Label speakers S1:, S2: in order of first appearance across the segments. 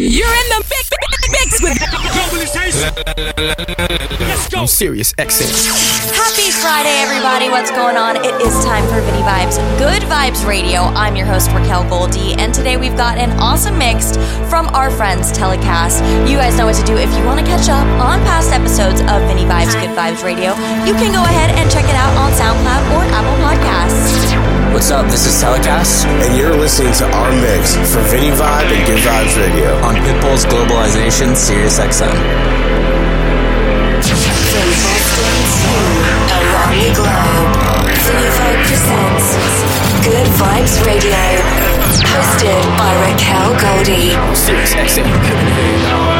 S1: You're in the mix, mix with
S2: I'm Sirius, XM.
S3: Happy Friday, everybody. What's going on? It is time for Vinny Vibes, Good Vibes Radio. I'm your host, Raquel Goldie, and today we've got an awesome mix from our friends TELYKast. You guys know what to do if you want to catch up on past episodes of Vinny Vibes, Good Vibes Radio. You can go ahead and check it out on SoundCloud or Apple Podcasts.
S4: What's up? This is TELYKast
S5: and you're listening to our mix for Vinny Vibe and Good Vibes Radio
S4: on Pitbull's Globalization Sirius XM.
S6: From Boston to around the globe, Vinny Vibe presents Good Vibes Radio, hosted by Raquel Goldie.
S2: Sirius XM.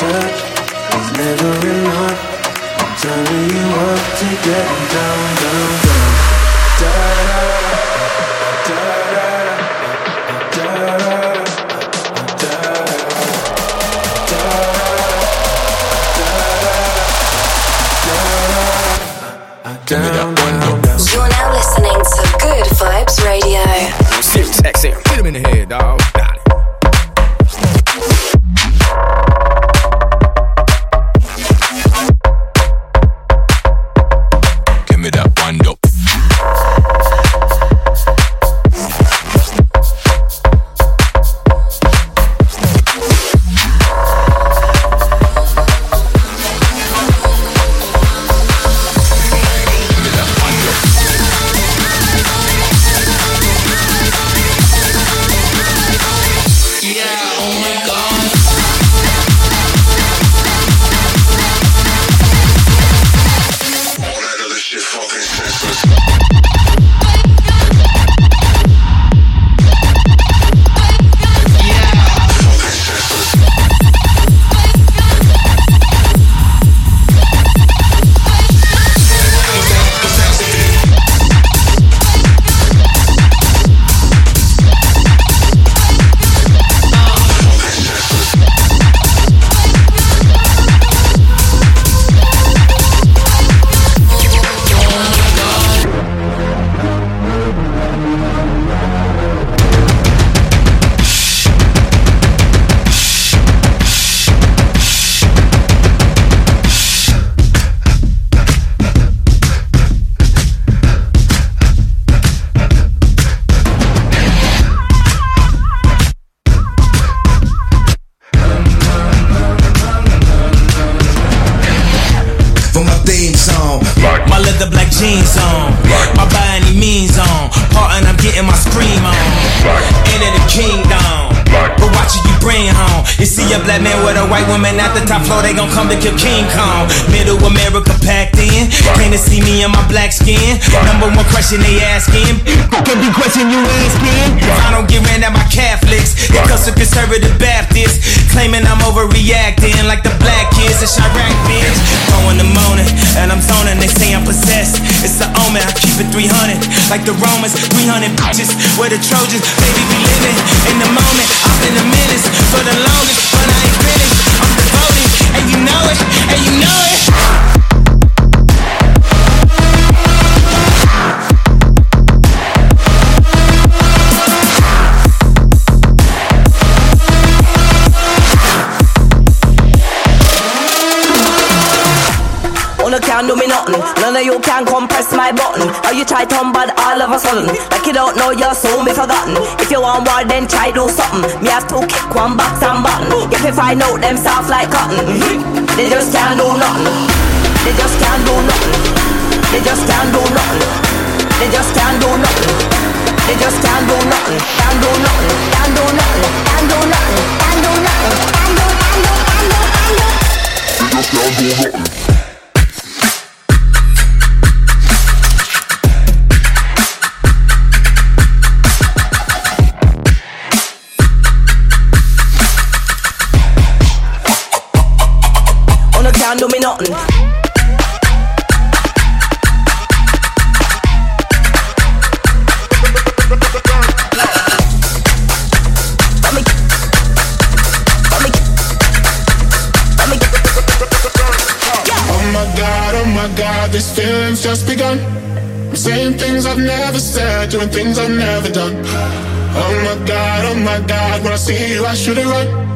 S7: touch is never enough. I'm turning you up to getting down, down, down. Da da da da da down, down, down.
S8: You're now listening to Good Vibes Radio.
S9: Come to kill King Kong. Middle America packed in. Came to see me in my black skin. Number one question they asking. Could be question you asking. If I don't get ran at my Catholics, it comes to conservative Baptists. Claiming I'm overreacting like the black kids in Chiraq, bitch. Go in the morning, and I'm zoning. They say I'm possessed. It's the omen, I keep it 300. Like the Romans, 300 bitches. Where the Trojans, baby, be living in the moment. I've been a menace for the longest, but I ain't finished. And you know it, and you know it.
S10: Can't do me nothing. None of you can compress my button. How you try to bad all of a sudden? Like you don't know you're soon be forgotten. If you want war, then try do something. Me have to kick one box and button. If you find out them soft like cotton, they just can't do nothing. They just can't do nothing. They just can't do nothing. They just can't do nothing. They just can't do nothing. Can't do nothing. Can't do nothing. Can't do nothing. Can't do nothing. Can't do. Can't do. Can't do. Can't do. Oh, can't do me nothing.
S11: Oh my god, oh my god, this feeling's just begun. I'm saying things I've never said, doing things I've never done. Oh my god, oh my god, when I see you, I should have run.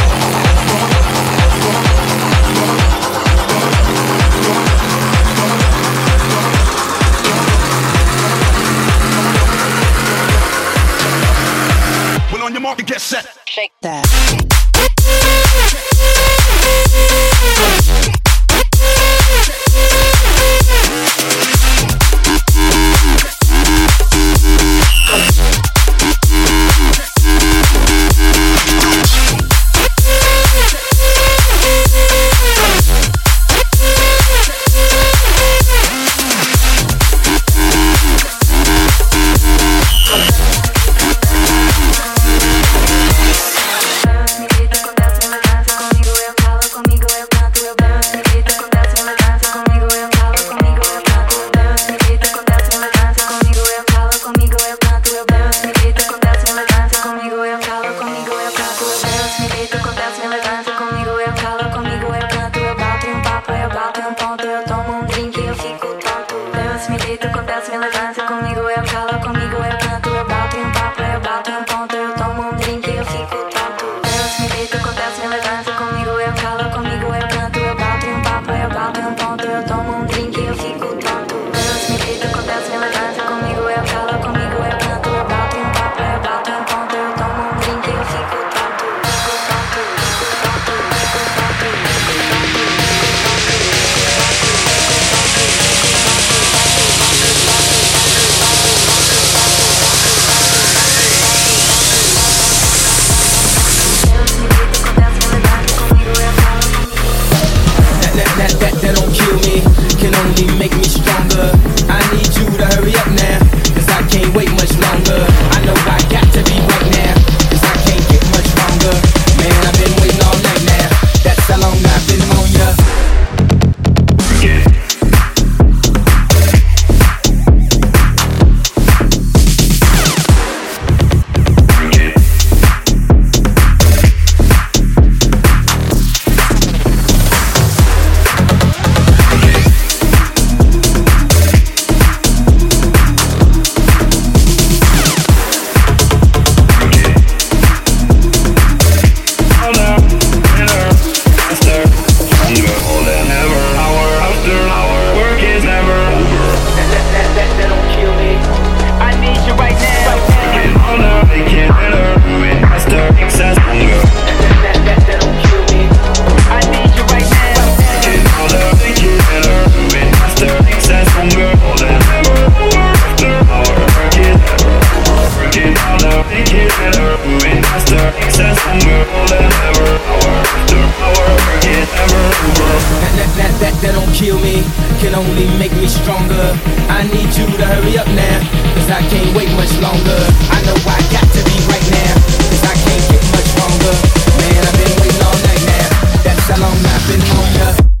S9: Well, on your market, get set.
S10: Shake that.
S9: That, that, that, that, that don't kill me, can only make me stronger. I need you to hurry up now, cause I can't wait much longer. I know I got to be right now, cause I can't get much longer. Man, I've been waiting all night now, that's how long I've been on ya.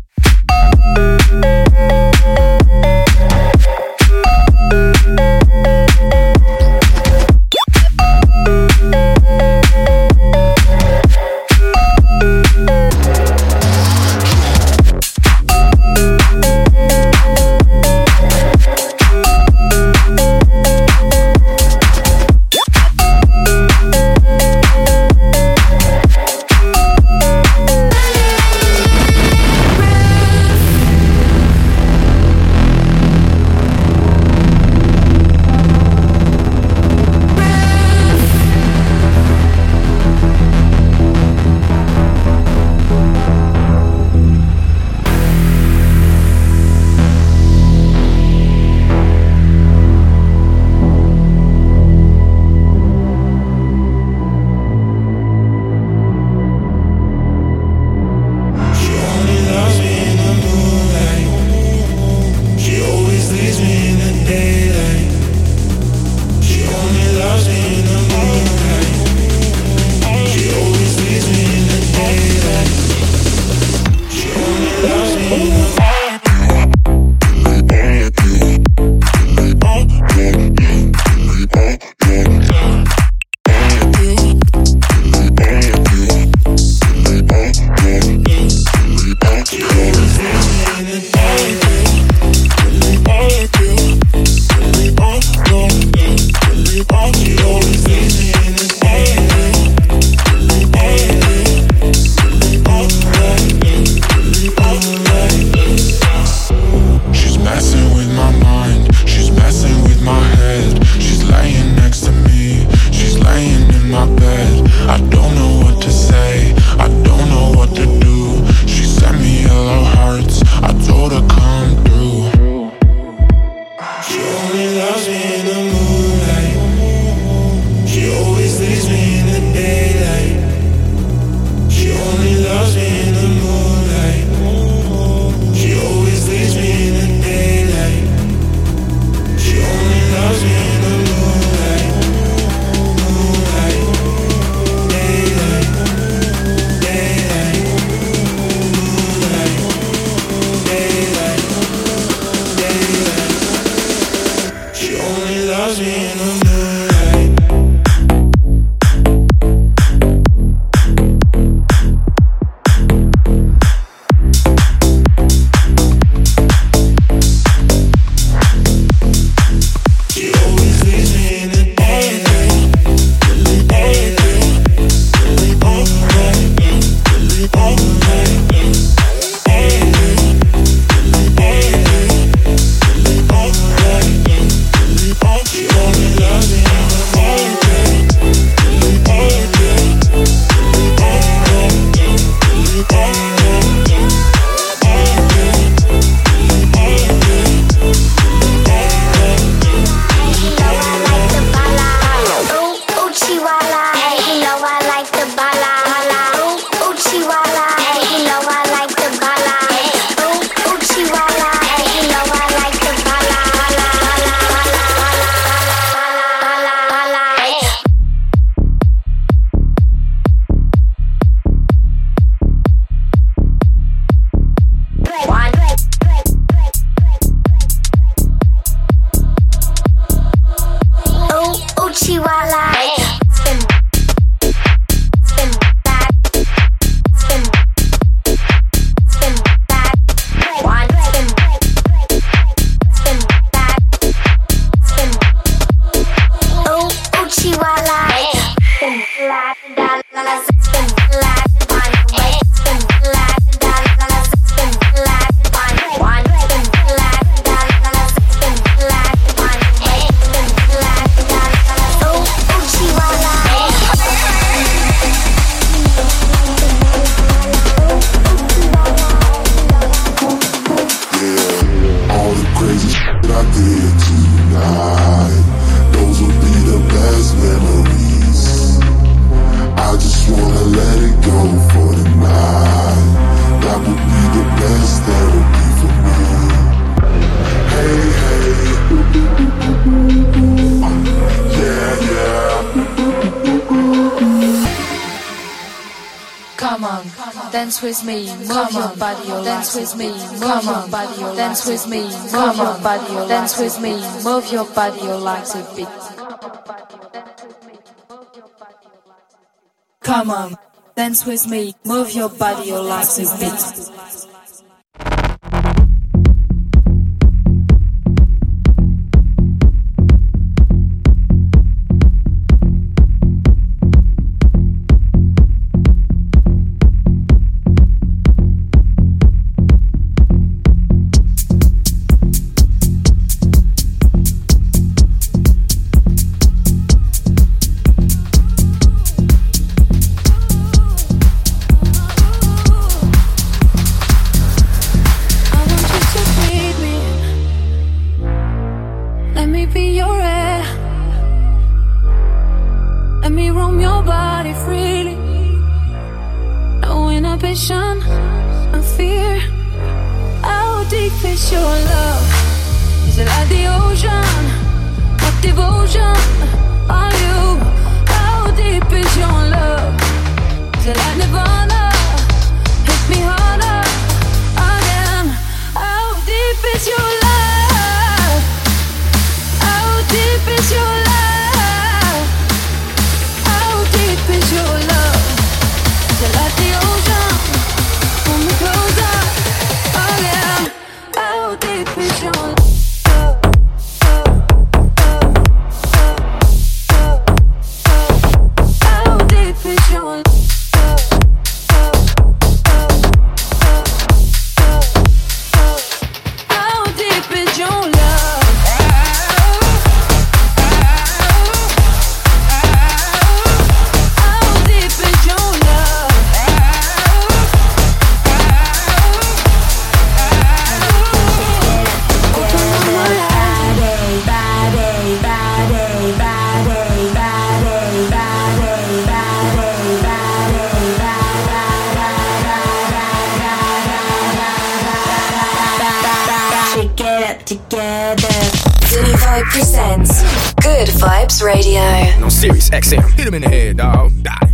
S12: dance with me, move your body, dance with me, move your body, your like to beat. Come on, dance with me, move your body,
S13: you like
S6: to beat. presents Good Vibes Radio.
S2: No Sirius XM. Hit him in the head, dog.
S14: Die.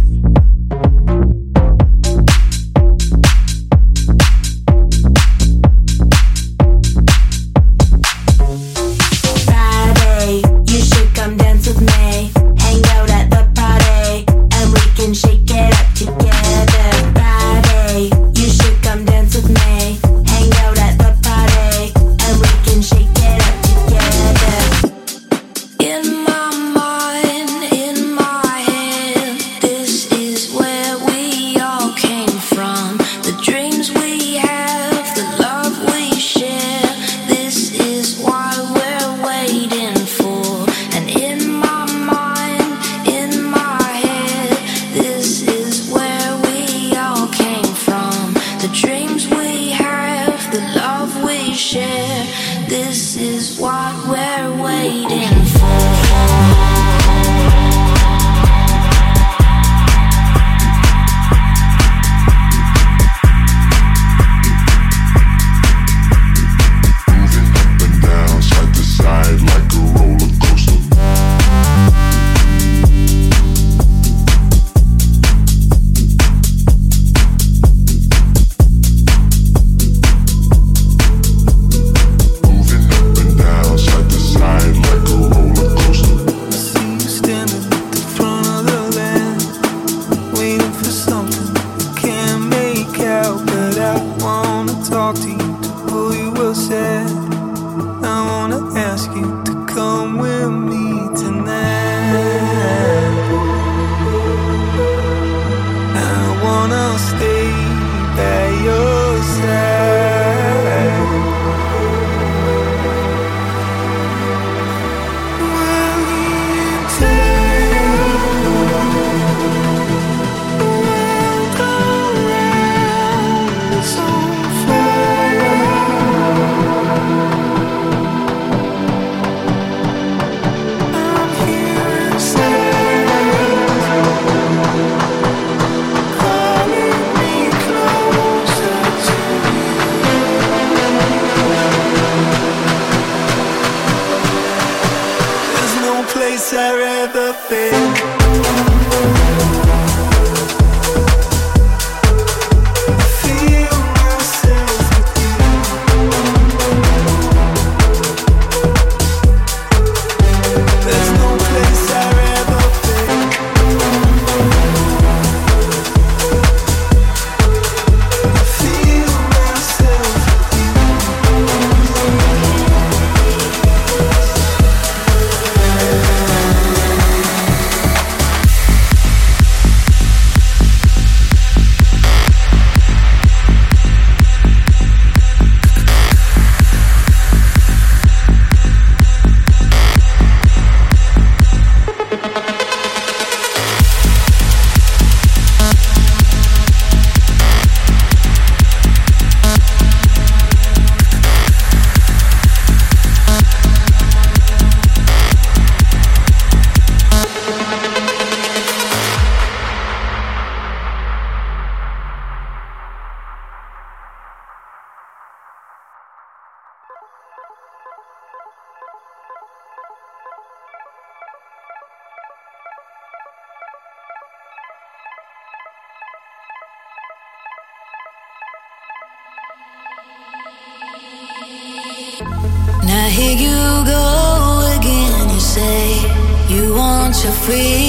S14: to
S15: free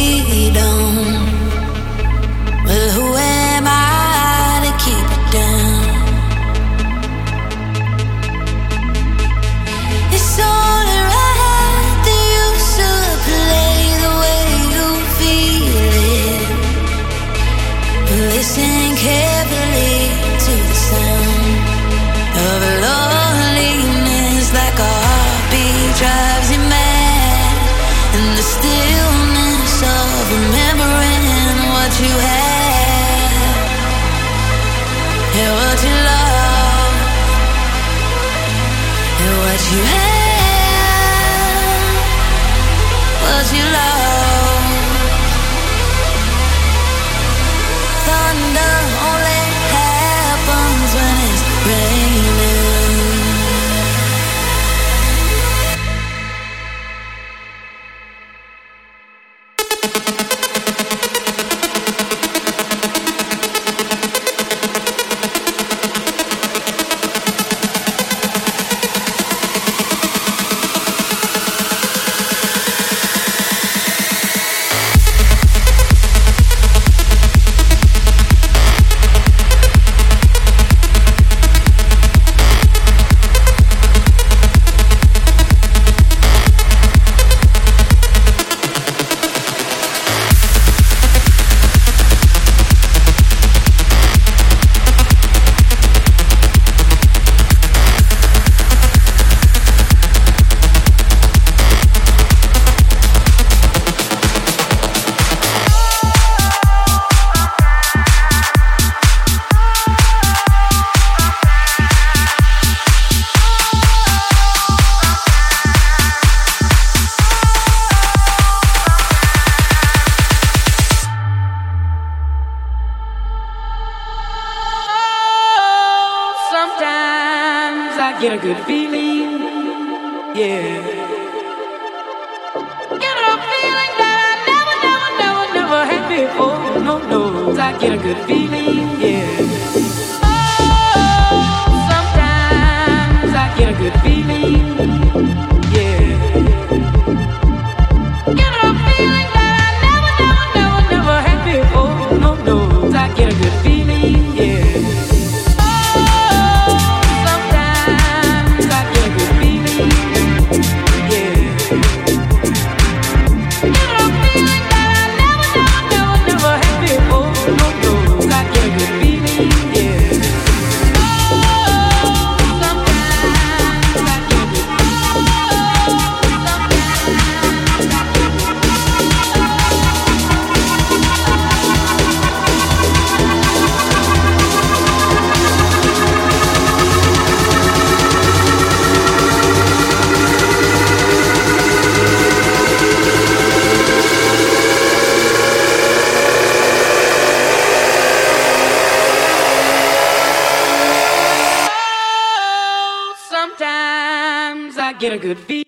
S15: get a good beat.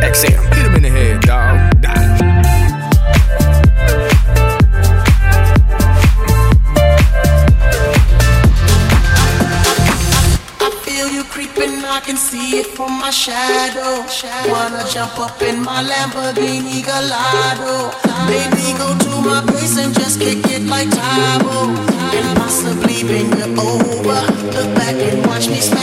S16: XM. Hit him in the head, dog. Nah.
S17: I can see
S16: it from my shadow. shadow. Wanna jump up in my Lamborghini Gallardo? Baby, go to my place and just kick it like Tybo. And possibly bring you over. Look back and watch me
S9: smile.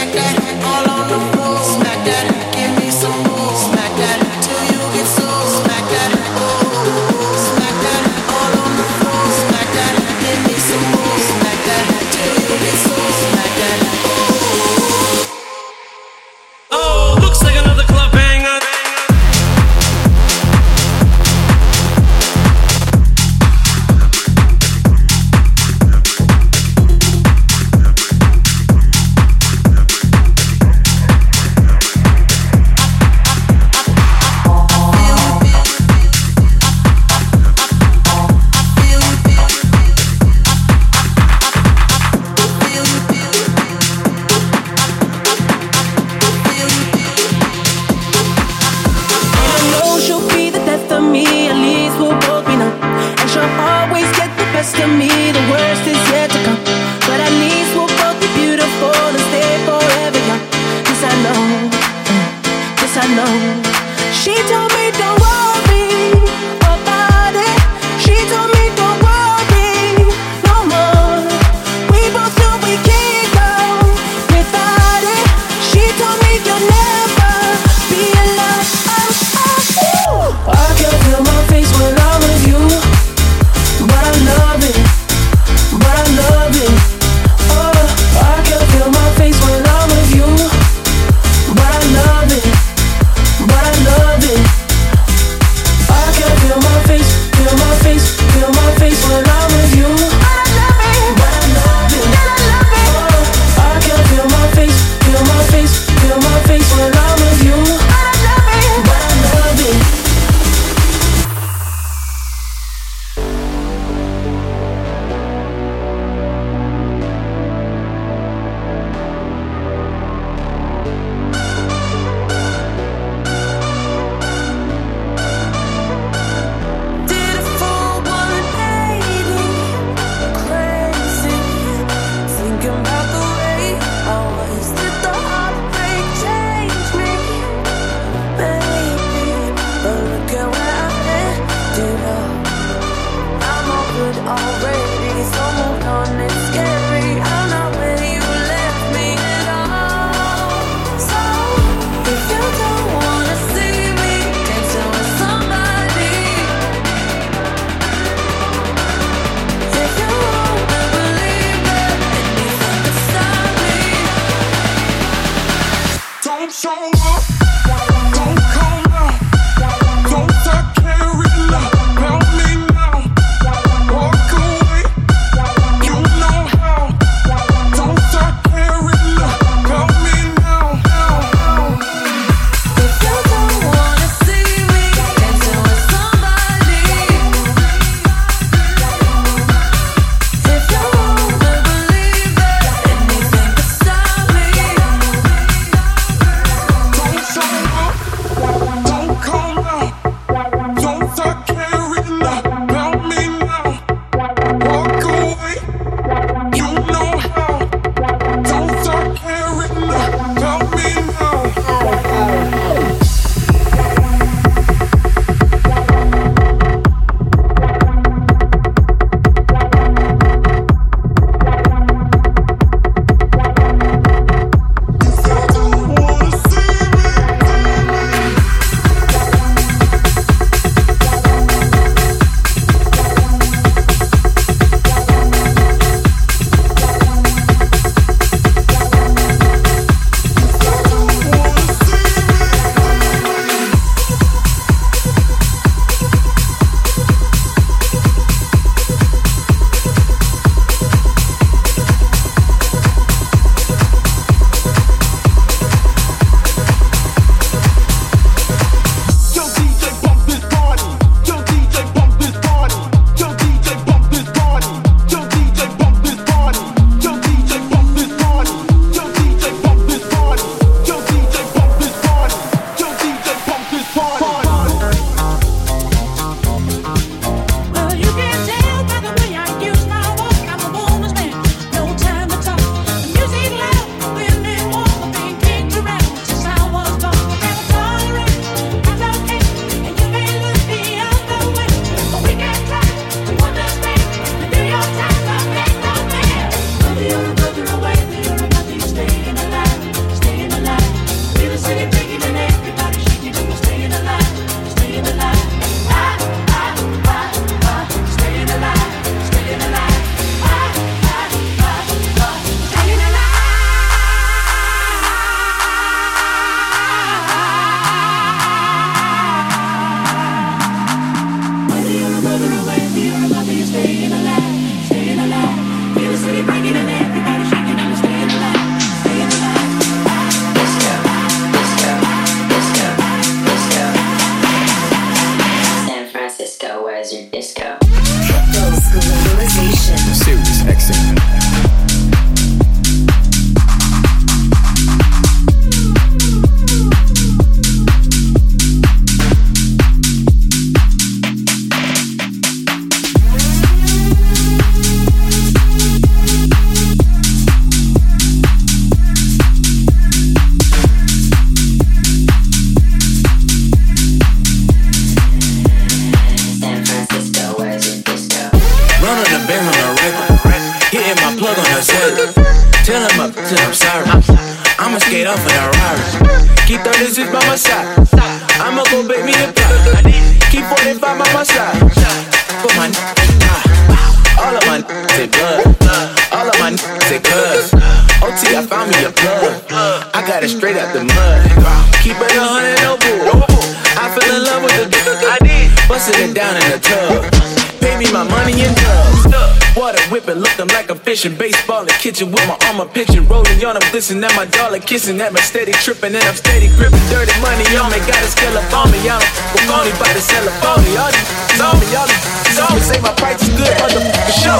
S9: Kitchen with my armor pitching. Rolling on, I'm glistening at my dollar, kissing at my steady tripping. And I'm steady gripping dirty money on me. Got a skill up on me. I'm a phony, about to sell a phony. All these on me, all these on me. Say my price is good, motherfucker, show.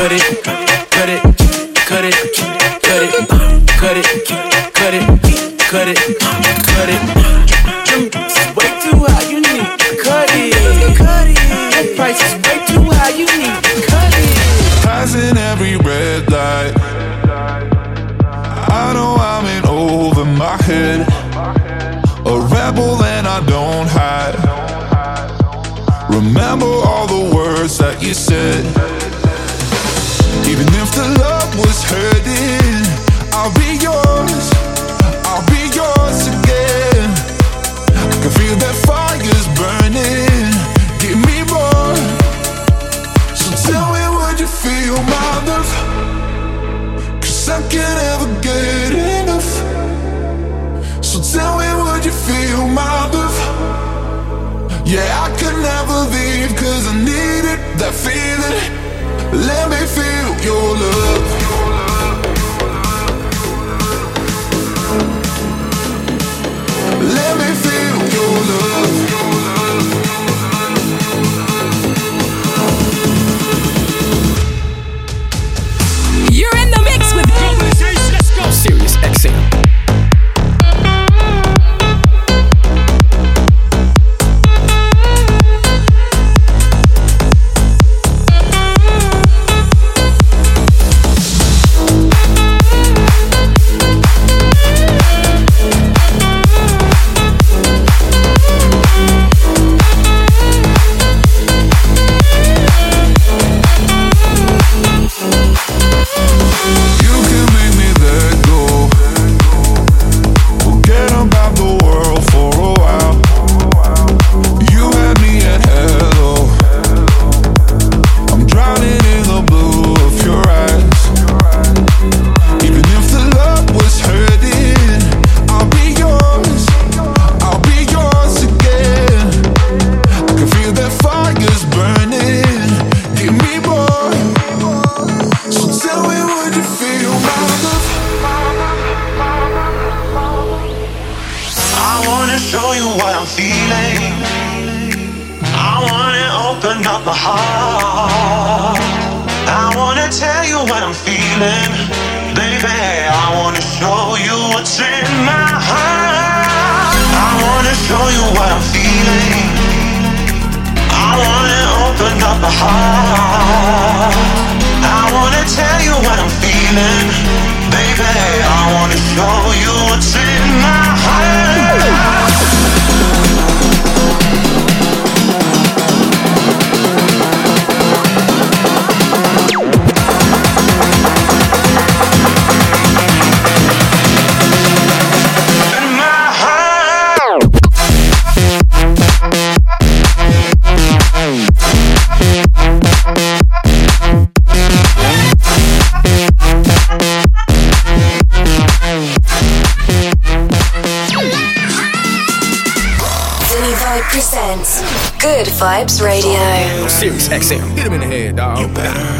S9: Cut it, cut it, cut it, cut it, cut it, cut it, cut it, cut it. Way too high, you need to cut it, cut it. The price is way too high, you need to cut it.
S2: Passing every red light. Head. A rebel and I don't hide. Remember all the words that you said. Even if the love was hurting,
S18: open up my heart. I wanna tell you what I'm feeling. Baby, I wanna show you what's in my heart. I wanna show you what I'm feeling. I wanna open up my heart. I wanna tell you what I'm feeling. Baby, I wanna show you what's in my heart.
S8: Good Vibes Radio.
S19: Sirius XM. Hit him in the head, dog. You better.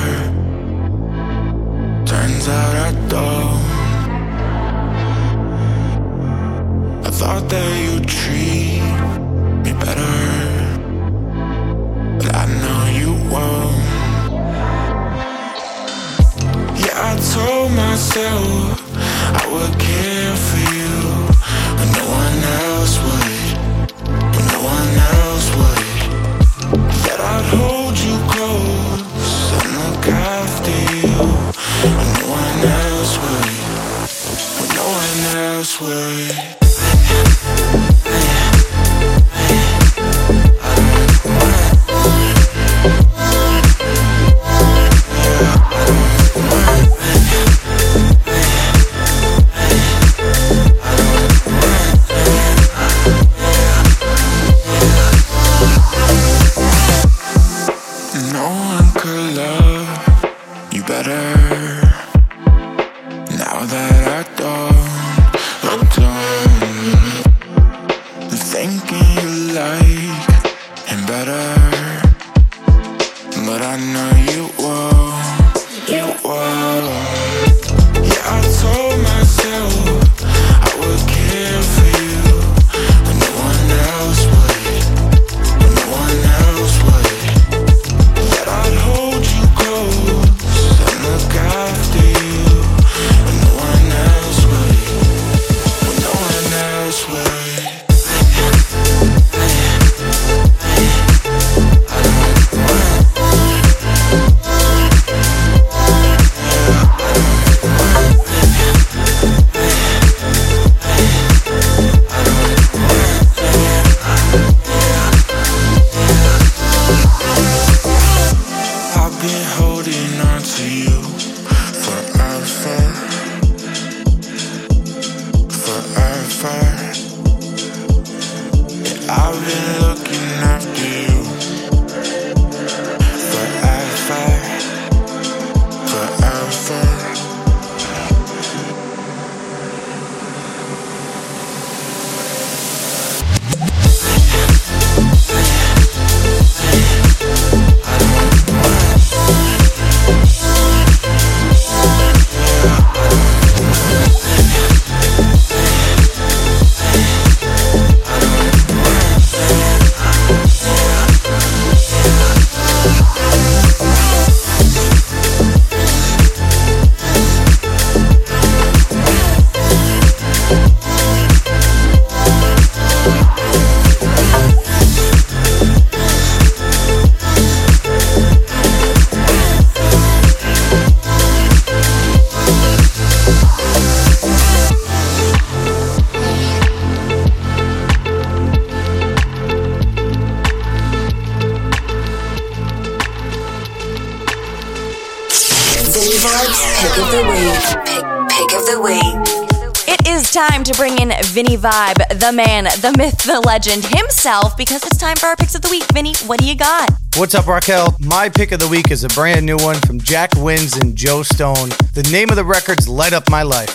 S6: Vinny
S3: Vibe, the man, the myth, the legend himself, because it's time for our picks of the week. Vinny, what do you got?
S20: What's up, Raquel? My pick of the week is a brand new one from Jack Wins and Joe Stone. The name of the record's Light Up My Life.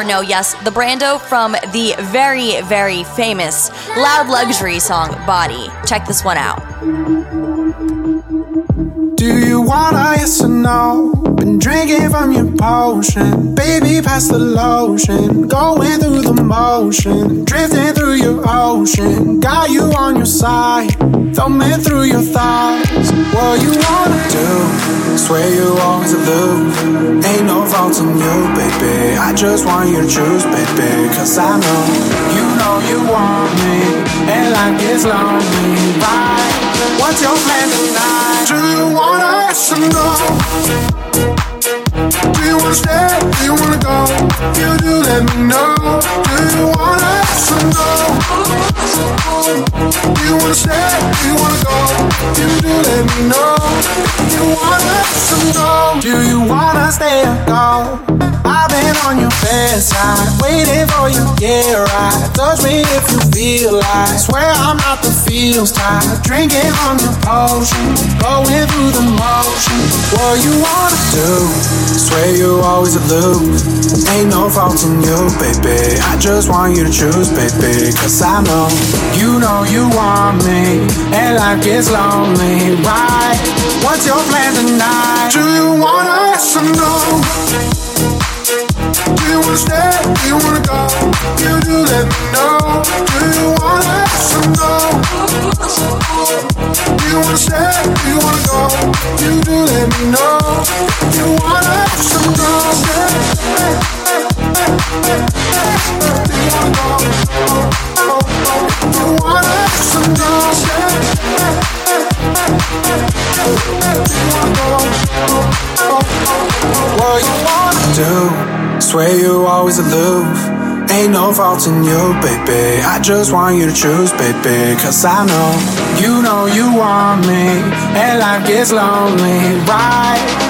S3: Or No, Yes, the Brando from the very, very famous Loud Luxury song, Body. Check this one out.
S21: Do you wanna yes or no? Been drinking from your potion, baby, pass the lotion. Going through the motion, drifting through your ocean. Got you on your side, thumbing through your thoughts. What you wanna do? Swear you always aloof. Ain't no fault in you, baby. I just want you to choose, baby. Cause I know you know you want me, and life gets lonely, right? What's your plan tonight? Do you wanna no? Do you wanna stay? Do you wanna go? If you do, let me know. Do you wanna yes or no? Do you wanna stay? Do you wanna go? If you do, let me know. Do you wanna yes or no? Do you wanna stay or go? I've been on your bedside, waiting for you get right. Touch me if you feel like. Swear I'm not the feels type. Drinking on your potion, going through the motion. What you wanna do? Swear you always aloof. Ain't no fault in you, baby. I just want you to choose, baby. Cause I know you know you want me, and life gets lonely, right? What's your plan tonight? Do you wanna yes or no? Do you wanna stay? Do you wanna go? You do, let me know. Do you wanna yes or no? Do you wanna stay? Do you wanna go? You do, let me know. You wanna yes or no? Do you wanna go? Do you wanna yes or no? Do? Swear you always aloof. Ain't no fault in you, baby. I just want you to choose, baby. Cause I know you know you want me. And life gets lonely, right?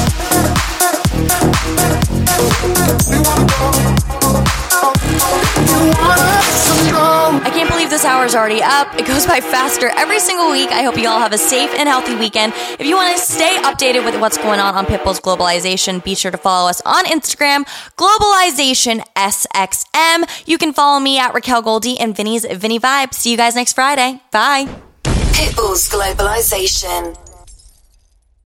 S3: I can't believe this hour is already up. It goes by faster every single week. I hope you all have a safe and healthy weekend. If you want to stay updated with what's going on on Pitbull's Globalization, be sure to follow us on Instagram, Globalization SXM. You can follow me at Raquel Goldie and Vinny's Vinny Vibes. See you guys next Friday. Bye.
S6: Pitbull's Globalization.